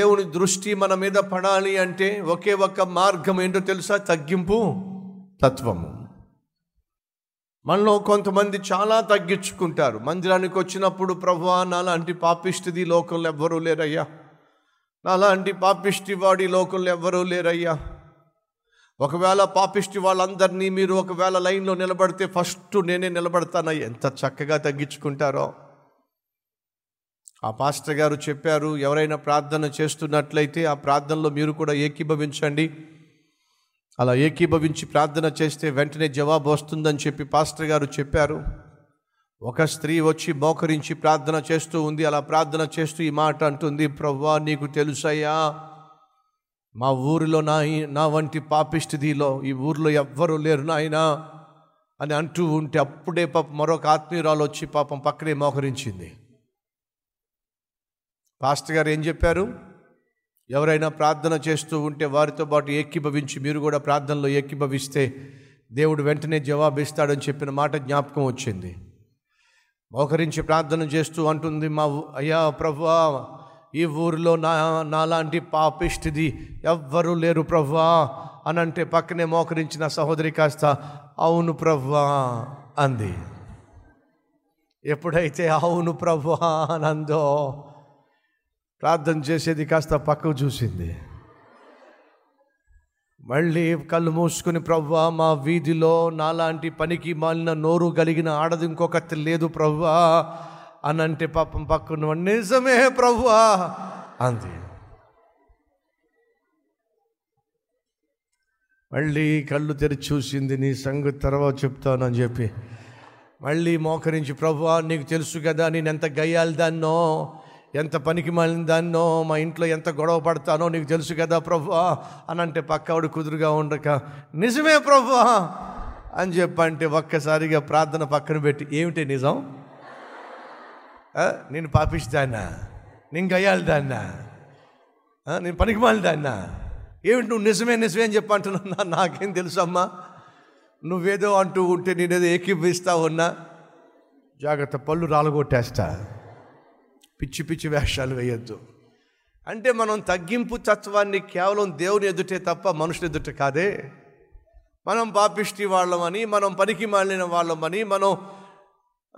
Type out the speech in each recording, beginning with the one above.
దేవుని దృష్టి మన మీద పడాలి అంటే ఒకే ఒక్క మార్గం ఏంటో తెలుసా? తగ్గింపు తత్వము. మనలో కొంతమంది చాలా తగ్గించుకుంటారు. మందిరానికి వచ్చినప్పుడు ప్రభు నాలాంటి పాపిష్టిది లోకంలో ఎవ్వరూ లేరయ్యా. నాలాంటి పాపిష్టి వాడి లోకంలో ఎవ్వరూ లేరయ్యా. ఒకవేళ పాపిష్టి వాళ్ళందరినీ మీరు ఒకవేళ లైన్లో నిలబడితే ఫస్ట్ నేనే నిలబడతానయ్యా. ఎంత చక్కగా తగ్గించుకుంటారో. ఆ పాస్టర్ గారు చెప్పారు ఎవరైనా ప్రార్థన చేస్తున్నట్లయితే ఆ ప్రార్థనలో మీరు కూడా ఏకీభవించండి. అలా ఏకీభవించి ప్రార్థన చేస్తే వెంటనే జవాబు వస్తుందని చెప్పి పాస్టర్ గారు చెప్పారు. ఒక స్త్రీ వచ్చి మోకరించి ప్రార్థన చేస్తూ ఉంది అలా ప్రార్థన చేస్తూ ఈ మాట అంటుంది ప్రవ్వా నీకు తెలుసయ్యా మా ఊరిలో నా నా వంటి పాపిష్టిదిలో ఈ ఊరిలో ఎవ్వరూ లేరు నాయనా అని అంటూ ఉంటే అప్పుడే పాపం మరొక ఆత్మీయురాలు వచ్చి పాపం పక్కనే మోకరించింది. పాస్టర్ గారు ఏం చెప్పారు? ఎవరైనా ప్రార్థన చేస్తూ ఉంటే వారితో పాటు ఏకీభవించి మీరు కూడా ప్రార్థనలో ఏకీభవిస్తే దేవుడు వెంటనే జవాబిస్తాడని చెప్పిన మాట జ్ఞాపకం వచ్చింది. మోకరించి ప్రార్థన చేస్తూ అంటుంది మా అయ్యా ప్రభా ఈ ఊరిలో నా నాలాంటి పాపిష్టిది ఎవ్వరూ లేరు ప్రభువా అని అంటే పక్కనే మోకరించిన సహోదరి కాస్త అవును ప్రభువా అంది. ఎప్పుడైతే అవును ప్రభువా అని అందో ప్రార్థన చేసేది కాస్త పక్కకు చూసింది. మళ్ళీ కళ్ళు మూసుకుని ప్రవ్వా మా వీధిలో నాలాంటి పనికి మాలిన నోరు కలిగిన ఆడది ఇంకొకటి లేదు ప్రవ్వా. అని అంటే పాపం పక్కన నిజమే ప్రవ్వా అంది. మళ్ళీ కళ్ళు తెరిచి చూసింది నీ సంగతి తర్వాత చెప్తానని చెప్పి. మళ్ళీ మోకరించి ప్రవ్వా నీకు తెలుసు కదా నేను ఎంత గయ్యాలి దాన్నో. ఎంత పనికి మాలిన దాన్నో మా ఇంట్లో ఎంత గొడవ పడతానో నీకు తెలుసు కదా ప్రభు. అని అంటే పక్కవాడు కుదురుగా ఉండక నిజమే ప్రభు అని చెప్పంటే ఒక్కసారిగా ప్రార్థన పక్కన పెట్టి ఏమిటి నిజం? నేను పాపిస్తానా? నేను గయ్యాలి దాన్నా నేను పనికి మాలి దాన్నా ఏమిటి నువ్వు నిజమే నిజమే అని చెప్పంటున్నా నాకేం తెలుసమ్మా? నువ్వేదో అంటూ ఉంటే నేనేదో ఏకీభవిస్తా ఉన్నా? జాగ్రత్త పళ్ళు రాలగొట్టేస్తా. పిచ్చి పిచ్చి వేషాలు వేయొద్దు. అంటే మనం తగ్గింపు తత్వాన్ని కేవలం దేవుని ఎదుటే తప్ప మనుషుని ఎదుట కాదే. మనం పాపిష్టి వాళ్ళమని మనం పనికి మాలిన వాళ్ళమని మనం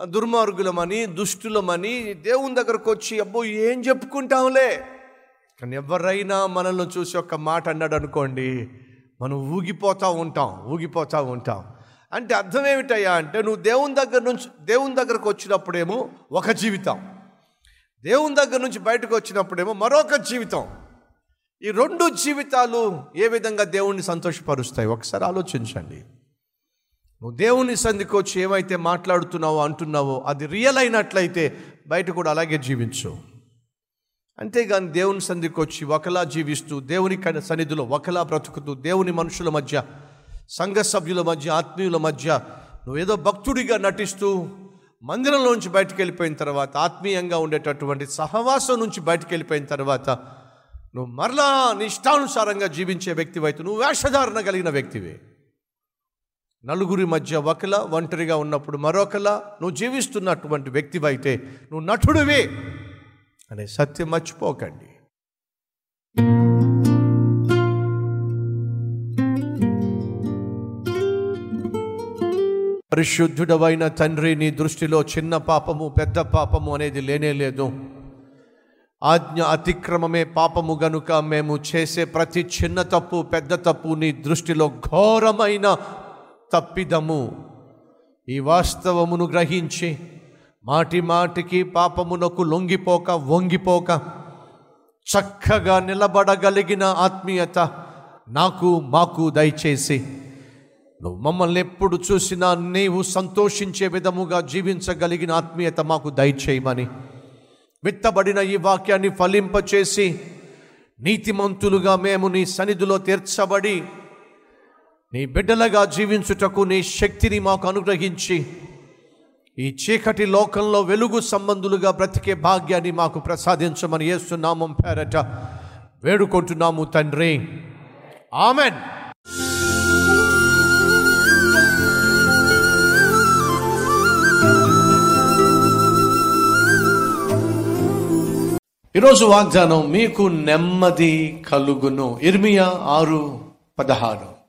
దుర్మార్గులమని దుష్టులమని దేవుని దగ్గరకు వచ్చి అబ్బో ఏం చెప్పుకుంటాంలే కానీ ఎవరైనా మనల్ని చూసి ఒక మాట అన్నాడు అనుకోండి మనం ఊగిపోతూ ఉంటాం ఊగిపోతూ ఉంటాం. అంటే అర్థం ఏమిటయ్యా అంటే నువ్వు దేవుని దగ్గర నుంచి దేవుని దగ్గరకు వచ్చినప్పుడేమో ఒక జీవితం. దేవుని దగ్గర నుంచి బయటకు వచ్చినప్పుడేమో మరొక జీవితం. ఈ రెండు జీవితాలు ఏ విధంగా దేవుణ్ణి సంతోషపరుస్తాయి? ఒకసారి ఆలోచించండి. నువ్వు దేవుని సంధికి వచ్చి ఏమైతే మాట్లాడుతున్నావో అంటున్నావో అది రియల్ అయినట్లయితే బయట కూడా అలాగే జీవించు. అంతేగాని దేవుని సంధికి వచ్చి ఒకలా జీవిస్తూ దేవుని సన్నిధిలో ఒకలా బ్రతుకుతూ దేవుని మనుషుల మధ్య సంఘ సభ్యుల మధ్య ఆత్మీయుల మధ్య నువ్వేదో భక్తుడిగా నటిస్తూ మందిరంలోంచి బయటికి వెళ్ళిపోయిన తర్వాత ఆత్మీయంగా ఉండేటటువంటి సహవాసం నుంచి బయటికి వెళ్ళిపోయిన తర్వాత నువ్వు మరలా నీ ఇష్టానుసారంగా జీవించే వ్యక్తివైతే నువ్వు వేషధారణ కలిగిన వ్యక్తివే. నలుగురి మధ్య ఒకలా ఒంటరిగా ఉన్నప్పుడు మరొకలా నువ్వు జీవిస్తున్నటువంటి వ్యక్తివైతే నువ్వు నటుడివే అనే సత్యం మర్చిపోకండి. పరిశుద్ధుడవైన తండ్రి నీ దృష్టిలో చిన్న పాపము పెద్ద పాపము అనేది లేనే లేదు. ఆజ్ఞ అతిక్రమమే పాపము గనుక మేము చేసే ప్రతి చిన్న తప్పు పెద్ద తప్పు నీ దృష్టిలో ఘోరమైన తప్పిదము. ఈ వాస్తవమును గ్రహించి మాటి మాటికి పాపమునకు లొంగిపోక వంగిపోక చక్కగా నిలబడగలిగిన ఆత్మీయత నాకు మాకు దయచేసి నువ్వు మమ్మల్ని ఎప్పుడు చూసినా నీవు సంతోషించే విధముగా జీవించగలిగిన ఆత్మీయత మాకు దయచేయమని విత్తబడిన ఈ వాక్యాన్ని ఫలింపచేసి నీతిమంతులుగా మేము నీ సన్నిధిలో తీర్చబడి నీ బిడ్డలుగా జీవించుటకు నీ శక్తిని మాకు అనుగ్రహించి ఈ చీకటి లోకంలో వెలుగు సంబంధులుగా బ్రతికే భాగ్యాన్ని మాకు ప్రసాదించమని యేసునామం పేరట వేడుకుంటున్నాము తండ్రి. ఆమెన్. ఈరోజు వాగ్దానం మీకు నెమ్మది కలుగును. ఇర్మియా ఆరు పదహారు.